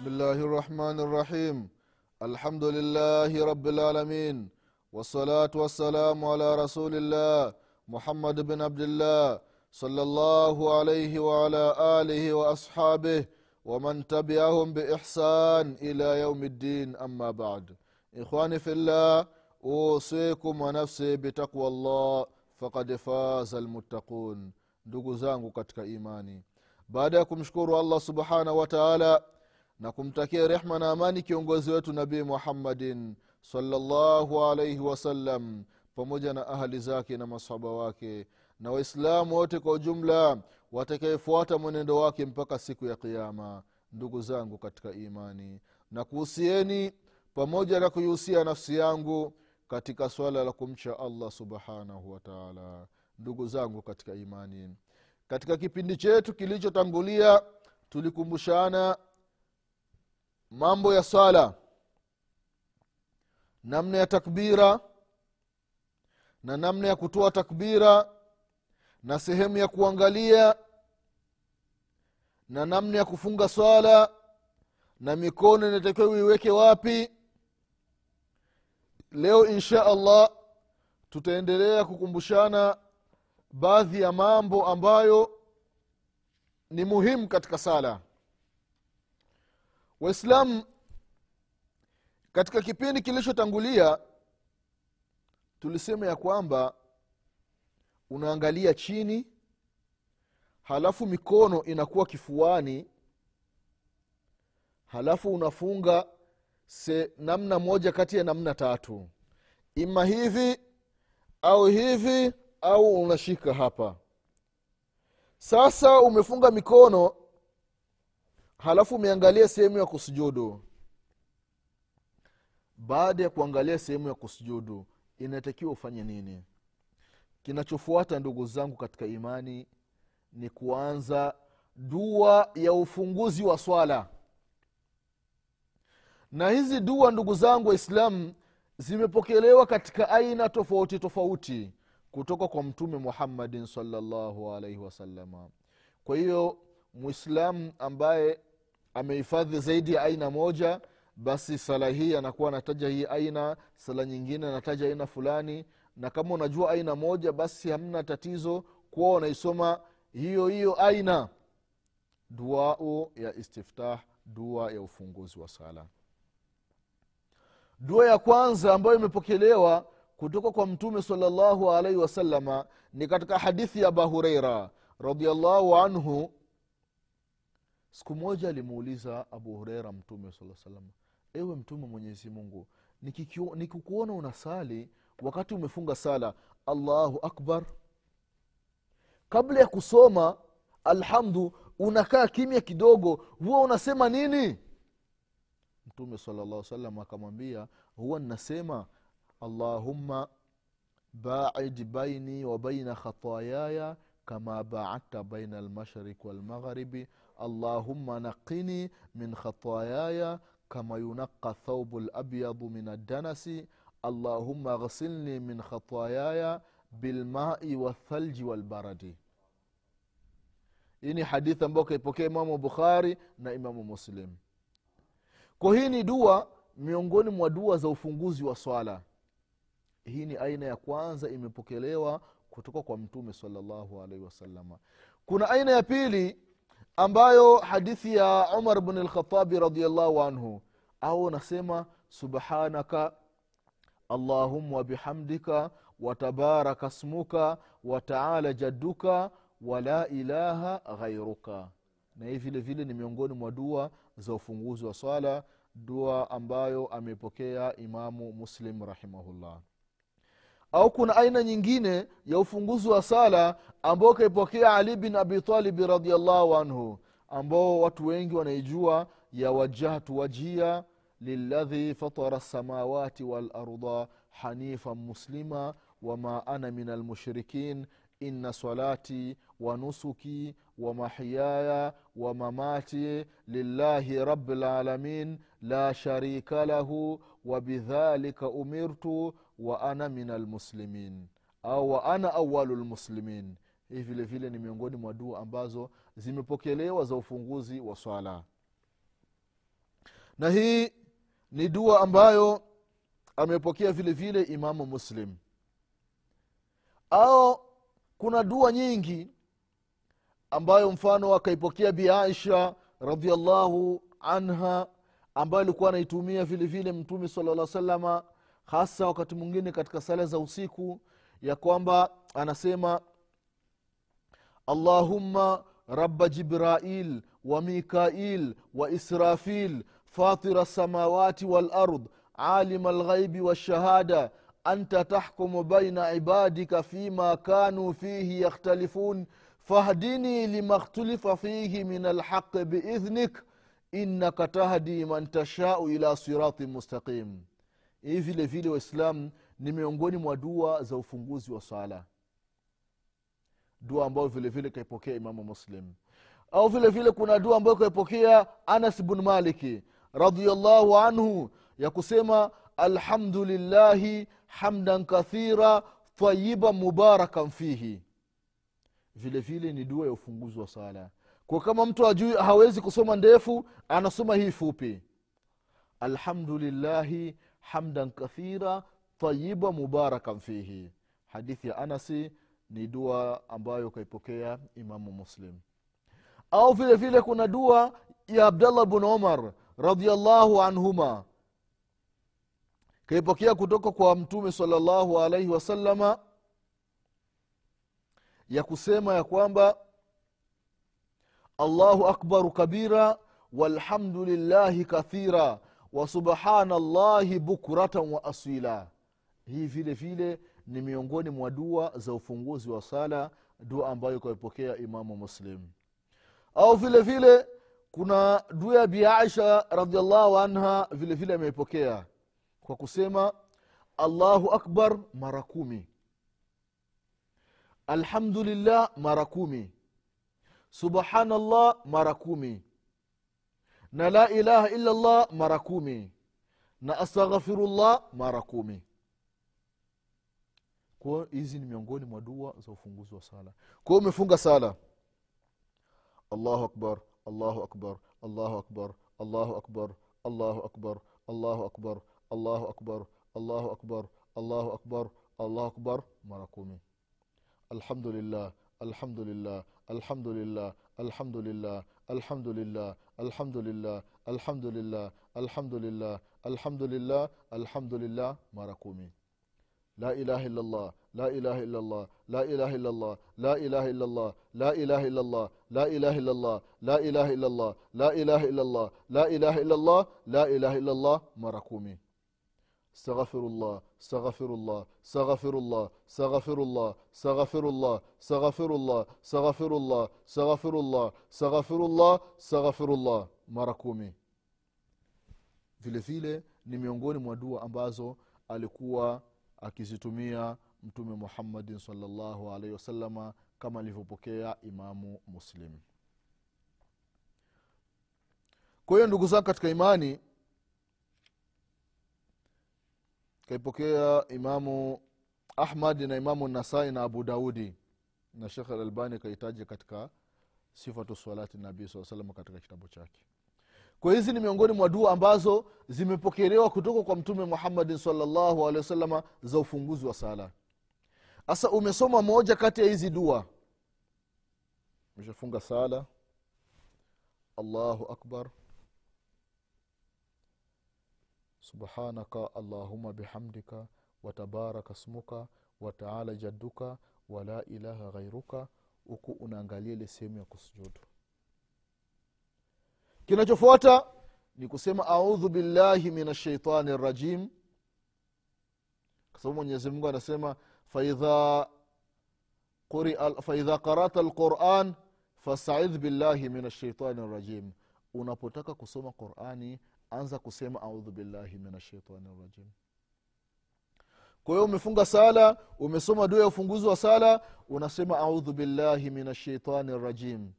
بسم الله الرحمن الرحيم الحمد لله رب العالمين والصلاة والسلام على رسول الله محمد بن عبد الله صلى الله عليه وعلى آله وأصحابه ومن تبعهم بإحسان إلى يوم الدين أما بعد إخواني في الله أوصيكم ونفسي بتقوى الله فقد فاز المتقون ndugu zangu katika imani baada ya kumshukuru allah subhanahu wa taala na kumtakia rehma na amani kiongozi wetu nabii muhammadin salllahu alaihi wasallam pamoja na ahali zake na masahaba wake na waislamu wote kwa ujumla watakayefuata mwenendo wake mpaka siku ya kiama ndugu zangu katika imani na kuhusieni pamoja na kuihusia nafsi yangu katika swala la kumcha allah subhanahu wataala ndugu zangu katika imani katika kipindi chetu kilichotangulia tulikumbushana mambo ya sala namna ya takbira na namna ya kutoa takbira na sehemu ya kuangalia na namna ya kufunga swala na mikono inatakiwa iweke wapi. Leo insha allah tutaendelea kukumbushana baadhi ya mambo ambayo ni muhimu katika sala waislamu katika kipindi kilichotangulia tulisema ya kwamba unaangalia chini halafu mikono inakuwa kifuani halafu unafunga se namna moja kati ya namna tatu. Ima hivi au hivi au unashika hapa. Sasa umefunga mikono halafu umeangalia sehemu ya kusujudu. Baada ya kuangalia sehemu ya kusujudu inatakiwa ufanye nini? Kinachofuata ndugu zangu katika imani ni kuanza dua ya ufunguzi wa swala. Na hizi dua ndugu zangu waislamu zimepokelewa katika aina tofauti tofauti kutoka kwa mtume muhammadin salllahu alaihi wasalama kwa hiyo mwislamu ambaye amehifadhi zaidi ya aina moja basi sala hii anakuwa anataja hii aina sala nyingine anataja aina fulani. Na kama unajua aina moja basi hamna tatizo kuwa unaisoma hiyo hiyo aina. Duau ya istiftah dua ya ufunguzi wa sala. Dua ya kwanza ambayo imepokelewa kutoka kwa mtume salllahu alaihi wasalama ni katika hadithi ya abu hureira radiallahu anhu siku moja alimuuliza abu hureira mtume saa salam ewe mtume mwenyezi mungu nikikuona unasali wakati umefunga sala allahu akbar. Kabla ya kusoma alhamdu unakaa kimya kidogo huwa unasema nini? Mtume salllah salam akamwambia huwa nnasema allahumma baid baini wa baina khatayaya kama baadta baina almashriq walmaghribi allahumma naqini min khatayaya kama yunaqa thaubu labyadu min addanasi. Allahumma ghsilni min khatayaya bilmai wathalji walbaradi hii ni hadithi ambayo kaipokea imamu bukhari na imamu muslim. Kwa hii ni dua miongoni mwa dua za ufunguzi wa swala. Hii ni aina ya kwanza imepokelewa kutoka kwa mtume salllahu alaihi wasalama kuna aina ya pili ambayo hadithi ya umar bn lkhatabi radiallahu anhu au nasema subhanaka allahumma wabihamdika watabaraka smuka wataala jadduka wala ilaha ghairuka na hii vile vile ni miongoni mwa dua za ufunguzi wa swala dua ambayo amepokea imamu muslim rahimahullah au kuna aina nyingine ya ufunguzi wa sala ambao kaipokea ali bin abitalibi radiallahu anhu ambao watu wengi wanaijua ya wajahtu wajia liladhi fatara lsamawati walarda hanifan muslima wama ana min almushrikin ina salati wanusuki wa mamati lillahi rabi lalamin la sharika lahu wabidhalika umirtu wa ana min almuslimin au wa ana awalu lmuslimin hii vile vile ni miongoni mwa dua ambazo zimepokelewa za ufunguzi wa swala. Na hii ni dua ambayo amepokea vile vile imamu muslim. Au kuna dua nyingi ambayo mfano akaipokea bi aisha radiallahu anha ambayo alikuwa anaitumia vile vile mtume sala llah salama hasa wakati mwingine katika sala za usiku ya kwamba anasema allahumma raba jibrail wa mikail wa israfil fatira lsamawati walard alima lghaibi walshahada anta tahkumu baina ibadika fima kanu fihi yakhtalifun fahdini lima khtulifa fihi min alhaqi biidhnik innaka tahdi man tashau ila sirati mustaqim vile vile waislamu ni miongoni mwa dua za ufunguzi wa sala dua ambayo vile vile kaipokea imamu muslim. Au vile vile kuna dua ambayo kaipokea anas bn maliki radiallahu anhu ya kusema alhamdulillahi hamdan kathira tayiban mubarakan fihi. Vile vile ni dua ya ufunguzi wa sala kwa kama mtu ajui hawezi kusoma ndefu anasoma hii fupi. Alhamdulillahi hamdan kathira tayiba mubarakan fihi. Hadithi ya anasi ni dua ambayo kaipokea imamu muslim. Au vile vile kuna dua ya abdallah bnu umar radiallahu anhuma. Kaipokea kutoka kwa mtume salllahu alaihi wasalama ya kusema ya kwamba allahu akbaru kabira walhamdulillahi kathira wasubhana llahi bukratan wa asila. Hii vile vile ni miongoni mwa dua za ufunguzi wa sala dua ambayo kaipokea imamu muslim. Au vile vile kuna dua ya bi aisha radiallahu anha vile vile ameipokea kwa kusema allahu akbar mara kumi. Alhamdulillah mara kumi. Subhanallah mara kumi na la ilaha illallah mara kumi. Na astaghfirullah mara kumi. Kwao hizi ni miongoni mwa dua za ufunguzi wa sala. Kwao umefunga sala. Allahu akbar allahu akbar allahu akbar allahu akbar allahu akbar allahu akbar allahu akbar allahu akbar allahu akbar allahu akbar mara kumi. Alhamdulillah alhamdulillah alhamdulillah alhamdulillah الحمد لله الحمد لله الحمد لله الحمد لله الحمد لله الحمد لله ماركومي لا اله الا الله لا اله الا الله لا اله الا الله لا اله الا الله لا اله الا الله لا اله الا الله لا اله الا الله لا اله الا الله لا اله الا الله لا اله الا الله ماركومي استغفر الله استغفر الله استغفر الله استغفر الله استغفر الله استغفر الله استغفر الله استغفر الله استغفر الله استغفر الله mara kumi vile vile ni miongoni mwa dua ambazo alikuwa akizitumia mtume muhammadin salllahu alaihi wasalama kama alivyopokea imamu muslim kwa hiyo ndugu zangu katika imani kaipokea imamu ahmad na imamu nasai na abu daudi. Na shekh alalbani kaitaji katika sifatu salati nabii saa salam katika kitabu chake. Kwa hizi ni miongoni mwa dua ambazo zimepokelewa kutoka kwa mtume muhammadin salllahu alehi wasalama za ufunguzi wa sala. Sasa umesoma moja kati ya hizi dua. Umeshafunga sala. Allahu akbar subhanaka allahuma bihamdika watabaraka smuka wataala jadduka wala ilaha ghairuka huku unaangalia ile sehemu ya kusujudu. Kinachofuata ni kusema audhu billahi min ashaitani rajim kwa sababu mwenyezimungu anasema faidha faidha qarata alquran fastaidh billahi min ashaitani rajim unapotaka kusoma qurani anza kusema audhu billahi min ashaitani rajim kwa hiyo umefunga sala umesoma dua ya ufunguzi wa sala unasema audhu billahi min ashaitani rajim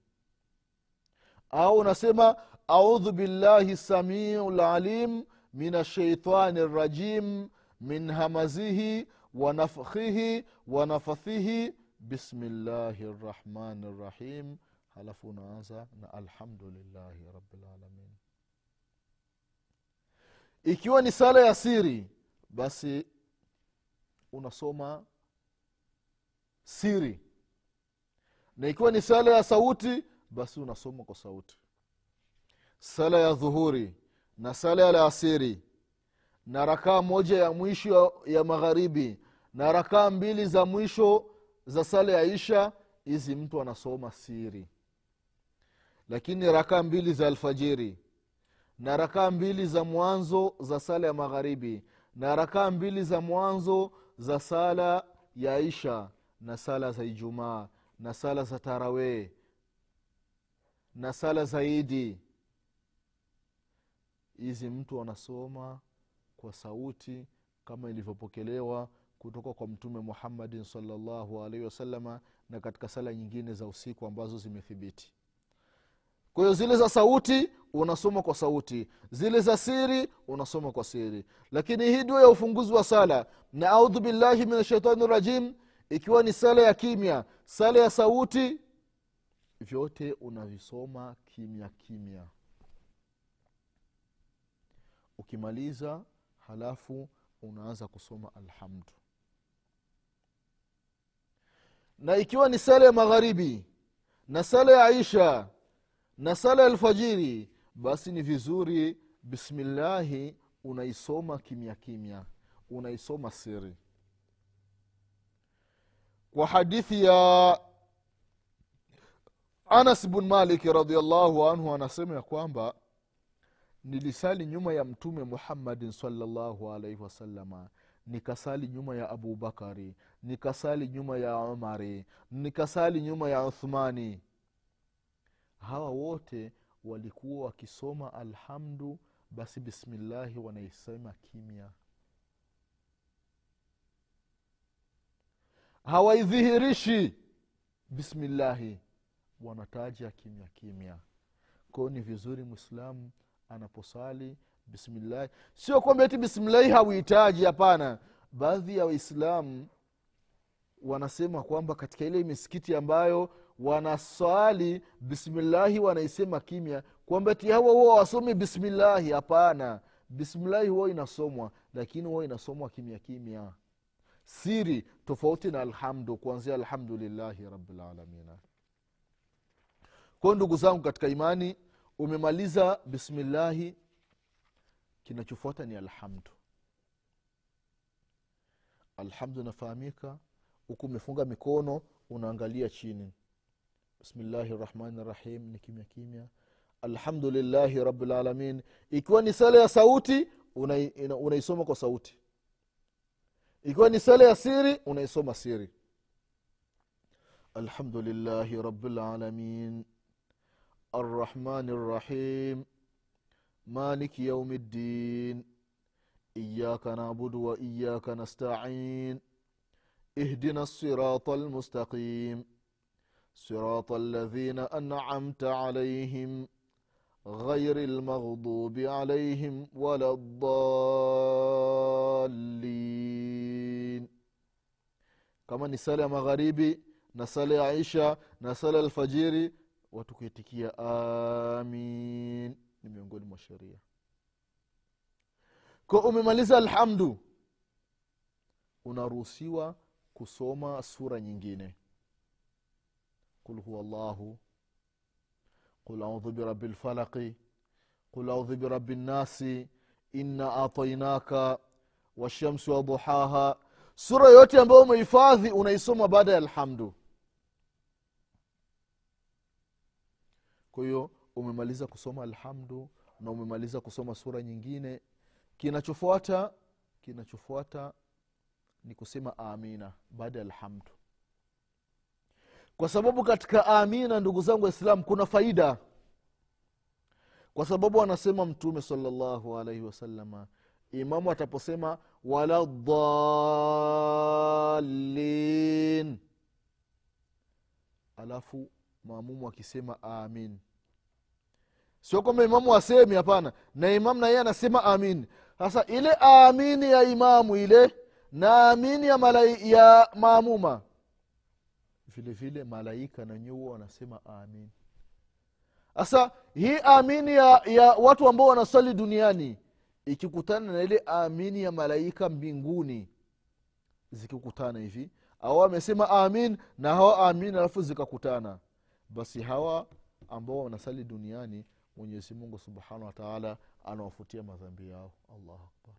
au unasema audhu billahi samiu lalim min ashaitani rajim min hamazihi wanafkhihi wanafathihi wa nafathihi bismillahi rrahmani rrahim halafu unaanza na alhamdulillahi rabilalamin ikiwa ni sala ya siri basi unasoma siri. Na ikiwa ni sala ya sauti basi unasoma kwa sauti. Sala ya dhuhuri na sala ya laasiri na rakaa moja ya mwisho ya magharibi na rakaa mbili za mwisho za sala ya isha hizi mtu anasoma siri. Lakini rakaa mbili za alfajiri na rakaa mbili za mwanzo za sala ya magharibi na rakaa mbili za mwanzo za sala ya isha na sala za ijumaa na sala za tarawee na sala zaidi. Hizi mtu anasoma kwa sauti kama ilivyopokelewa kutoka kwa mtume muhammadin salllahu alaihi wasalama na katika sala nyingine za usiku ambazo zimethibiti kwa hiyo zile za sauti unasoma kwa sauti. Zile za siri unasoma kwa siri. Lakini hii dua ya ufunguzi wa sala. Na audhu billahi min shaitani rajim ikiwa ni sala ya kimya. Sala ya sauti vyote unavisoma kimya kimya. Ukimaliza halafu unaanza kusoma alhamdu. Na ikiwa ni sala ya magharibi na sala ya isha na sala alfajiri basi ni vizuri bismillahi unaisoma kimya kimya unaisoma siri. Kwa hadithi ya anas bn maliki radiallahu anhu anasema ya kwamba nilisali nyuma ya mtume muhammadin salllahu alaihi wasalama nikasali nyuma ya abubakari nikasali nyuma ya umari nikasali nyuma ya uthmani hawa wote walikuwa wakisoma alhamdu basi bismillahi wanaisema kimya. Hawaidhihirishi. Bismillahi wanataja kimya kimya. Kwao ni vizuri mwislamu anaposali bismillahi. Sio kwamba eti bismillahi hauhitaji hapana. Baadhi ya waislamu wanasema kwamba katika ile misikiti ambayo wanaswali bismillahi wanaisema kimya kwamba ti hawa huwa wasomi bismillahi. Hapana bismillahi huwa inasomwa lakini huwa inasomwa kimya kimya. Siri tofauti na alhamdu kuanzia alhamdulillahi rabilalamina kwayo ndugu zangu katika imani umemaliza bismillahi kinachofuata ni alhamdu. Alhamdu inafahamika huku umefunga mikono unaangalia chini bismillahi rahmani rahim ni kimya kimya. Alhamdulillahi rabilalamin ikiwa ni sala ya sauti unaisoma una, kwa sauti. Ikiwa ni sala ya siri unaisoma siri. Alhamdulillahi rabilalamin arrahmani rrahim maliki yaumi ddin iyaka nabudu wa iyaka nastain. Ihdina sirata almustaqim. صراط الذين أنعمت عليهم غير المغضوب عليهم ولا الضالين كما نسال مغاربي نسال عيشة نسال الفجيري watu kuitikia amin ni miongoni mwa sheria kwa umemaliza alhamdu unaruhusiwa kusoma sura nyingine qul هو llahu قل audhu birabi الفلق. قل audhu birabi الناس. إنا atainaka washamsi waduhaha sura yote ambayo umehifadhi unaisoma baada ya alhamdu. Kwa hiyo umemaliza kusoma alhamdu na umemaliza kusoma sura nyingine. Kinachofuata kinachofuata ni kusema amina baada ya alhamdu kwa sababu katika amina ndugu zangu waislamu kuna faida. Kwa sababu anasema mtume salllahu alaihi wasalama imamu ataposema wala dhalin alafu maamumu akisema amin. Sio kwamba imamu asemi hapana. Na imamu na yeye anasema amin. Sasa ile amini ya imamu ile na amini ya, malai, ya maamuma vile vile malaika na nyuo wanasema amin. Sasa hii amini ya, ya watu ambao wanaswali duniani ikikutana na ile amini ya malaika mbinguni zikikutana hivi au wamesema amin na hawa amin alafu zikakutana basi hawa ambao wanasali duniani mwenyezi mungu subhanahu wataala anawafutia madhambi yao. Allahu akbar.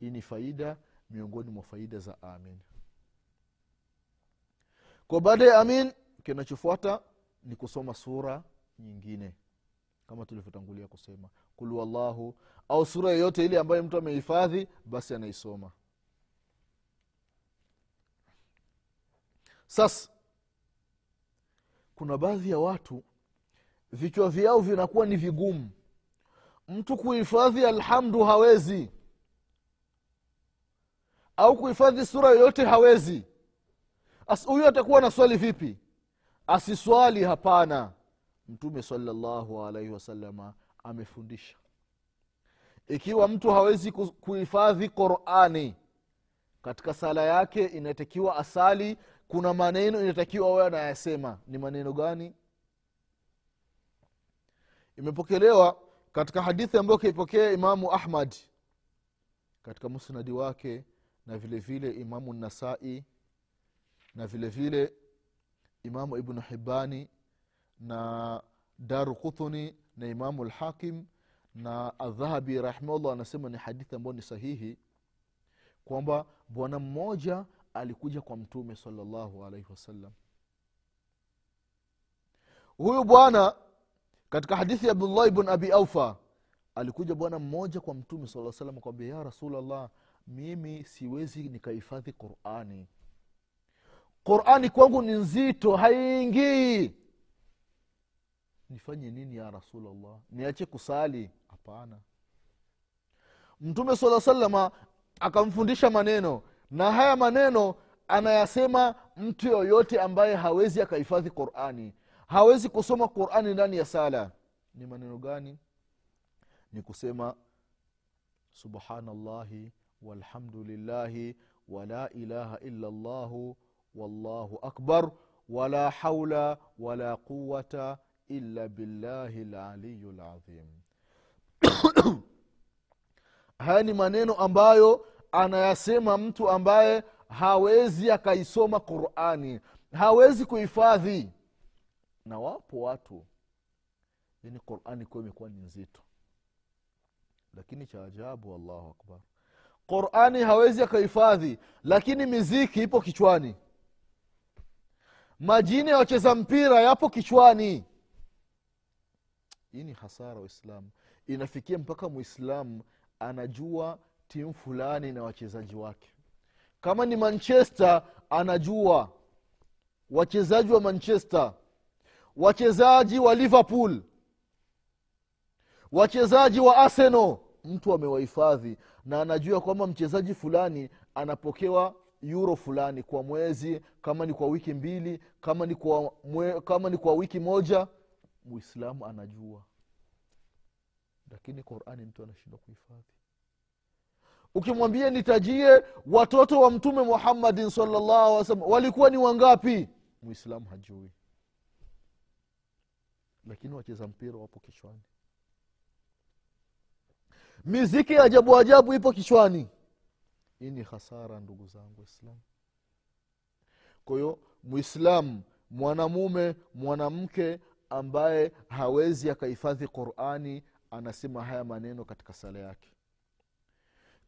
Hii ni faida miongoni mwa faida za amin kwa baada ya amin kinachofuata ni kusoma sura nyingine kama tulivyotangulia kusema. Kul wallahu au sura yoyote ile ambayo mtu amehifadhi basi anaisoma. Sasa kuna baadhi ya watu vichwa vyao vinakuwa ni vigumu. Mtu kuhifadhi alhamdu hawezi. Au kuhifadhi sura yoyote hawezi huyu atakuwa na swali vipi? Asiswali hapana. Mtume salallahu alaihi wasalama amefundisha. Ikiwa mtu hawezi kuhifadhi qurani katika sala yake inatakiwa asali kuna maneno inatakiwa awe anayasema. Ni maneno gani? Imepokelewa katika hadithi ambayo kaipokea imamu ahmad katika musnadi wake na vile vile imamu nasai na vile vile imamu ibnu hibani na daru quthuni na imamu lhakim na adhahabi rahimahullah anasema ni hadithi ambayo ni sahihi kwamba bwana mmoja alikuja kwa mtume salallahu alaihi wasallam. Huyu bwana katika hadithi ya abdullah ibn abi aufa alikuja bwana mmoja kwa mtume saa salam kwambia ya rasulllah mimi siwezi nikahifadhi qurani qurani kwangu ni nzito haiingii nifanye nini ya rasulllah niache kusali? Hapana. Mtume saa salama akamfundisha maneno na haya maneno anayasema mtu yoyote ambaye hawezi akahifadhi qurani hawezi kusoma qurani ndani ya sala. Ni maneno gani? Ni kusema subhanallahi walhamdulillahi wala ilaha illa llahu wallahu akbar wala haula wala quwata illa billahi laliyu lazim haya ni maneno ambayo anayasema mtu ambaye hawezi akaisoma qurani hawezi kuhifadhi. Na wapo watu yani qurani kuwa imekuwa ni nzito. Lakini cha ajabu allahu akbar. Qurani hawezi akahifadhi lakini miziki ipo kichwani majini ya wacheza mpira yapo kichwani. Hii ni hasara waislamu inafikia mpaka mwislamu anajua timu fulani na wachezaji wake. Kama ni manchester anajua. Wachezaji wa manchester. Wachezaji wa liverpool. Wachezaji wa arsenal. Mtu amewahifadhi na anajua kwamba mchezaji fulani anapokewa euro fulani kwa mwezi kama ni kwa wiki mbili kama ni kwa, mwe, kama ni kwa wiki moja muislamu anajua. Lakini qurani mtu anashindwa kuhifadhi. Ukimwambia nitajie watoto wa mtume muhammadin salllahu alih walikuwa ni wangapi? Muislamu hajui. Lakini wacheza mpira wapo kichwani. Miziki ajabu ajabu ipo kichwani hii ni hasara ndugu zangu waislamu. Kwa hiyo mwislamu mwanamume mwanamke ambaye hawezi akahifadhi qurani anasema haya maneno katika sala yake.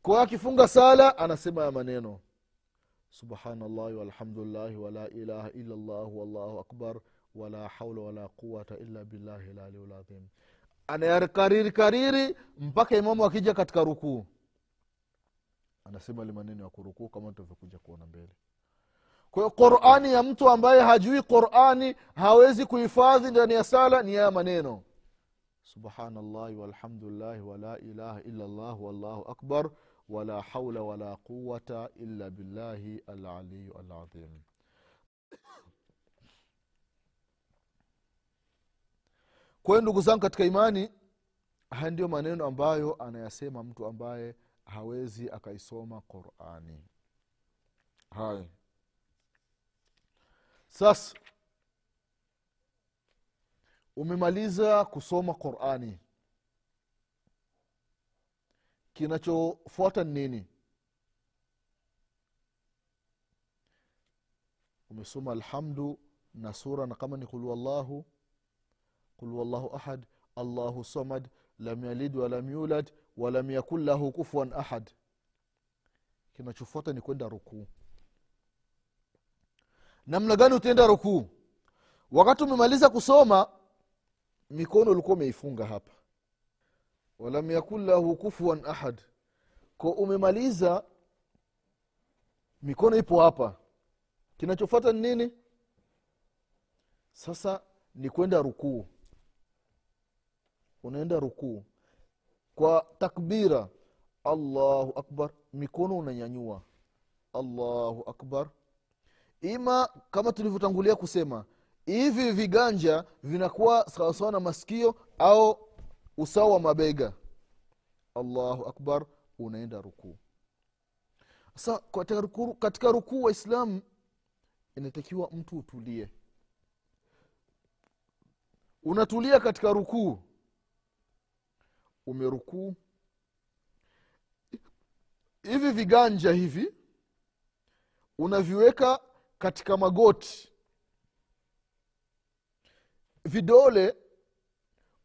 Kwa akifunga sala anasema haya maneno. Subhanallahi walhamdulillahi wala ilaha illa llah wallahu akbar wala haula wala quwata illa billahi laliu ladhim anayakariri kariri mpaka imamu akija katika rukuu anasema ile maneno ya kurukuu kama tutavyokuja kuona mbele. Kwa hiyo qurani ya mtu ambaye hajui qurani hawezi kuhifadhi ndani ya sala ni haya maneno. Subhanallahi walhamdulillahi wala ilaha illa llah wallahu akbar wala haula wala quwata illa billahi alaliyu alazim kwa hiyo ndugu zangu katika imani haya ndiyo maneno ambayo anayasema mtu ambaye hawezi akaisoma qurani. Haya sasa umemaliza kusoma qurani. Kinachofuata ni nini? Umesoma alhamdu na sura na kama ni kulwallahu wallahu qul wallahu ahad allahu samad lam yalid walam yulad walam yakun lahu kufuan ahad. Kinachofuata ni kwenda rukuu. Namna gani utaenda rukuu? Wakati umemaliza kusoma mikono ulikuwa umeifunga hapa. Walam yakun lahu kufuan ahad. Ko umemaliza mikono ipo hapa. Kinachofata ni nini? Sasa ni kwenda rukuu. Unaenda rukuu kwa takbira allahu akbar mikono unanyanyua. Allahu akbar. Ima kama tulivyotangulia kusema hivi viganja vinakuwa sawasawa na masikio au usawa wa mabega? Allahu akbar unaenda rukuu. Sa katika rukuu, katika rukuu waislamu inatakiwa mtu utulie. Unatulia katika rukuu umerukuu. Hivi viganja hivi unaviweka katika magoti. Vidole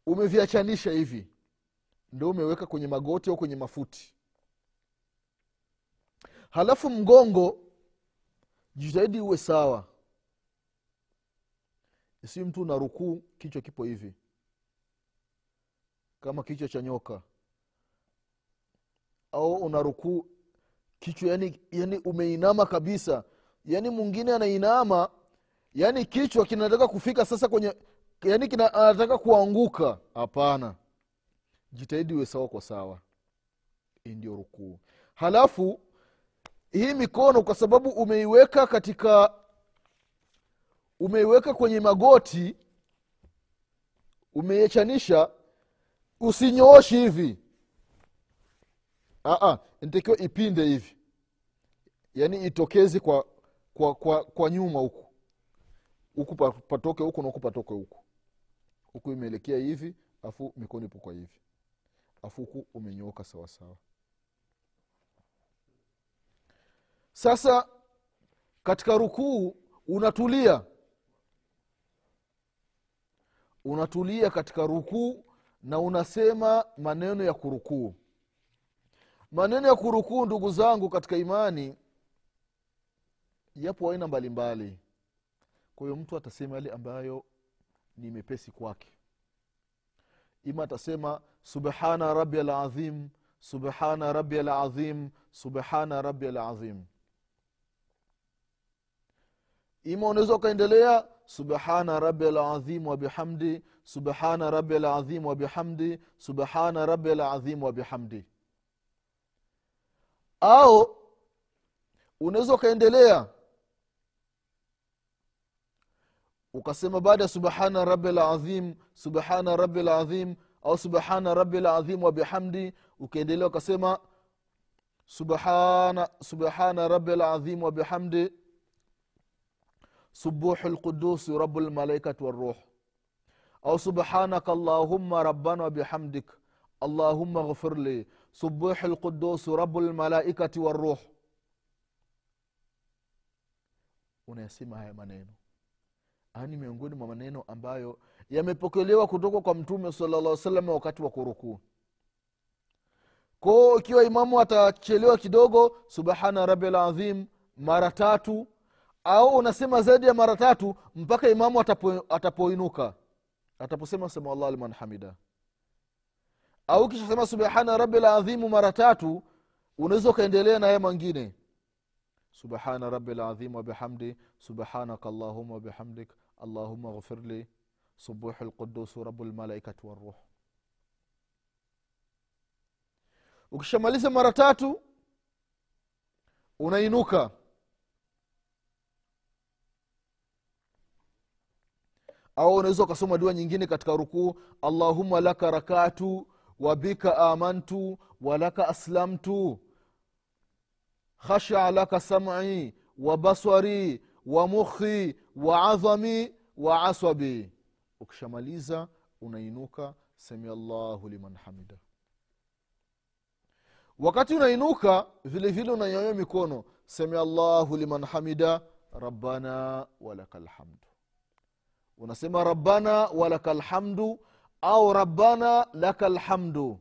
umeviachanisha hivi. Ndo umeweka kwenye magoti au kwenye mafuti. Halafu mgongo jitahidi uwe sawa. Si mtu una rukuu kichwa kipo hivi kama kichwa cha nyoka. Au una rukuu kichwa yani, yani umeinama kabisa. Yani mwingine anainama yani kichwa kinataka kufika sasa kwenye yani anataka kuanguka. Hapana. Jitahidi uwe sawa kwa sawa. Hii ndio rukuu halafu hii mikono kwa sababu umeiweka katika umeiweka kwenye magoti umeiachanisha usinyooshi hivi. Ntakiwa ipinde hivi. Yaani itokezi kwa kwa kwa, kwa nyuma huku. Huku patoke huku na huku patoke huku. Huku imeelekea hivi afu mikono ipo kwa hivi. Afu huku umenyooka sawasawa sasa katika rukuu unatulia. Unatulia katika rukuu na unasema maneno ya kurukuu. Maneno ya kurukuu ndugu zangu katika imani yapo aina mbalimbali. Kwa hiyo mtu atasema yale ambayo ni mepesi kwake. Ima atasema subhana rabi alazim subhana rabi alazim subhana rabi alazim ima unaweza ukaendelea subhana rabi alazim wabihamdi subhana rabi alazim wabihamdi subhana rabi alazim wabihamdi au unaweza ukaendelea ukasema baada ya subhana rabi lazim subhana rabi lazim au subhana rabi lazim wabihamdi ukaendelea ukasema subhana subhana rabi lazim wabihamdi subuhu lqudusi rabu lmalaikati waruh au subhanaka allahuma rabbana wabihamdik allahuma ghfir li subuhu lqudusi rabu lmalaikati waruh unayasema haya maneno. Haya ni miongoni mwa maneno ambayo yamepokelewa kutoka kwa mtume salllah salam wakati wa kurukuu. Koo ikiwa imamu atachelewa kidogo subhana rabi lazim mara tatu au unasema zaidi ya mara tatu mpaka imamu atapo, atapoinuka? Ataposema sema liman hamida. Au kishasema subhana rabi ladhimu mara tatu unaweza ukaendelea na haya mangine subhana rabi ladhim wabihamdi subhanaka allahuma wabihamdik allahuma ghfirli subuhu lqudusu rabu lmalaikati waruh ukishamaliza mara tatu unainuka au unaweza ukasoma dua nyingine katika rukuu allahuma laka rakatu wabika amantu walaka aslamtu khashaa laka sam'i wabaswari adhami wa aswabi ukishamaliza unainuka samia llahu liman hamida. Wakati unainuka vile vile mikono samia llahu liman hamida rabbana walaka lhamdu unasema rabbana walaka lhamdu au rabbana laka lhamdu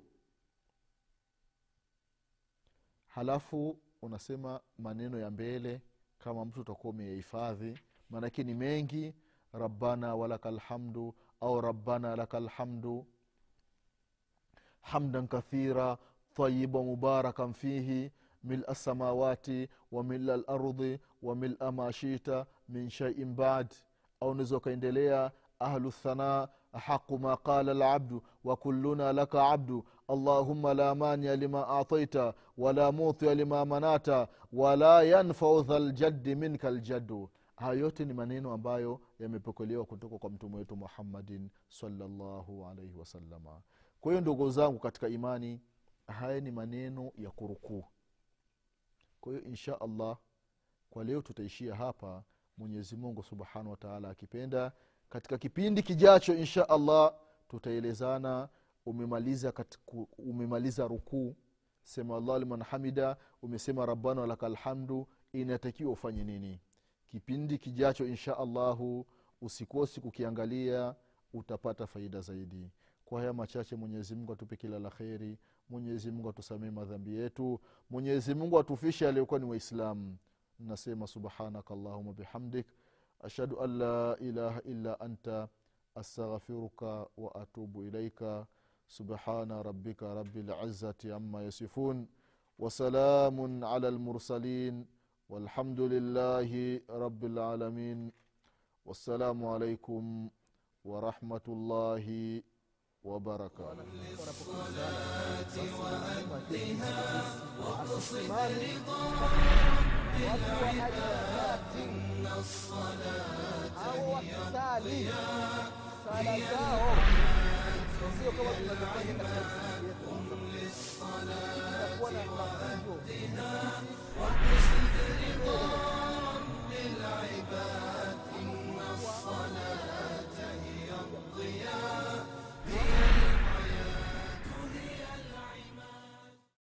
halafu unasema maneno ya mbele kama mtu utakuwa umeyahifadhi maanake ni mengi rabbana walaka lhamdu au rabbana laka lhamdu hamdan kathira tayiba mubarakan fihi mila lsamawati wamila lardi wamil'a mashita min shaiin badi au unaweza ukaendelea ahluthanaa haqu ma qala labdu wakuluna laka abdu allahuma la mania lima ataita wala mutia lima manata wala yanfau dha ljaddi minka ljaddu haya yote ni maneno ambayo yamepokelewa kutoka kwa mtume wetu muhammadin salllahu alaihi wasalama kwa hiyo ndugu zangu katika imani haya ni maneno ya kurukuu. Kwa hiyo insha allah kwa leo tutaishia hapa mwenyezi mungu subhanahu wataala akipenda. Katika kipindi kijacho insha allah tutaelezana umemaliza katiku, umemaliza rukuu. Sema allah liman hamida umesema rabbana walaka alhamdu inatakiwa ufanye nini? Kipindi kijacho insha allahu usikosi kukiangalia utapata faida zaidi. Kwa haya machache mwenyezi mungu atupe kila la kheri. Mwenyezi mungu atusamee madhambi yetu. Mwenyezi mungu atufishe aliyokuwa ni waislamu nasema subhanaka allahuma bihamdik ashhadu an la ilaha illa anta astaghfiruka wa atubu ilaika subhana rabbika rabi lizati ama yasifun wasalamun ala lmursalin والحمد لله رب العالمين والسلام عليكم ورحمة الله وبركاته au wakisali sala zao sio kama tunavyofanya katika misikiti yetu inakuwa na mafundisho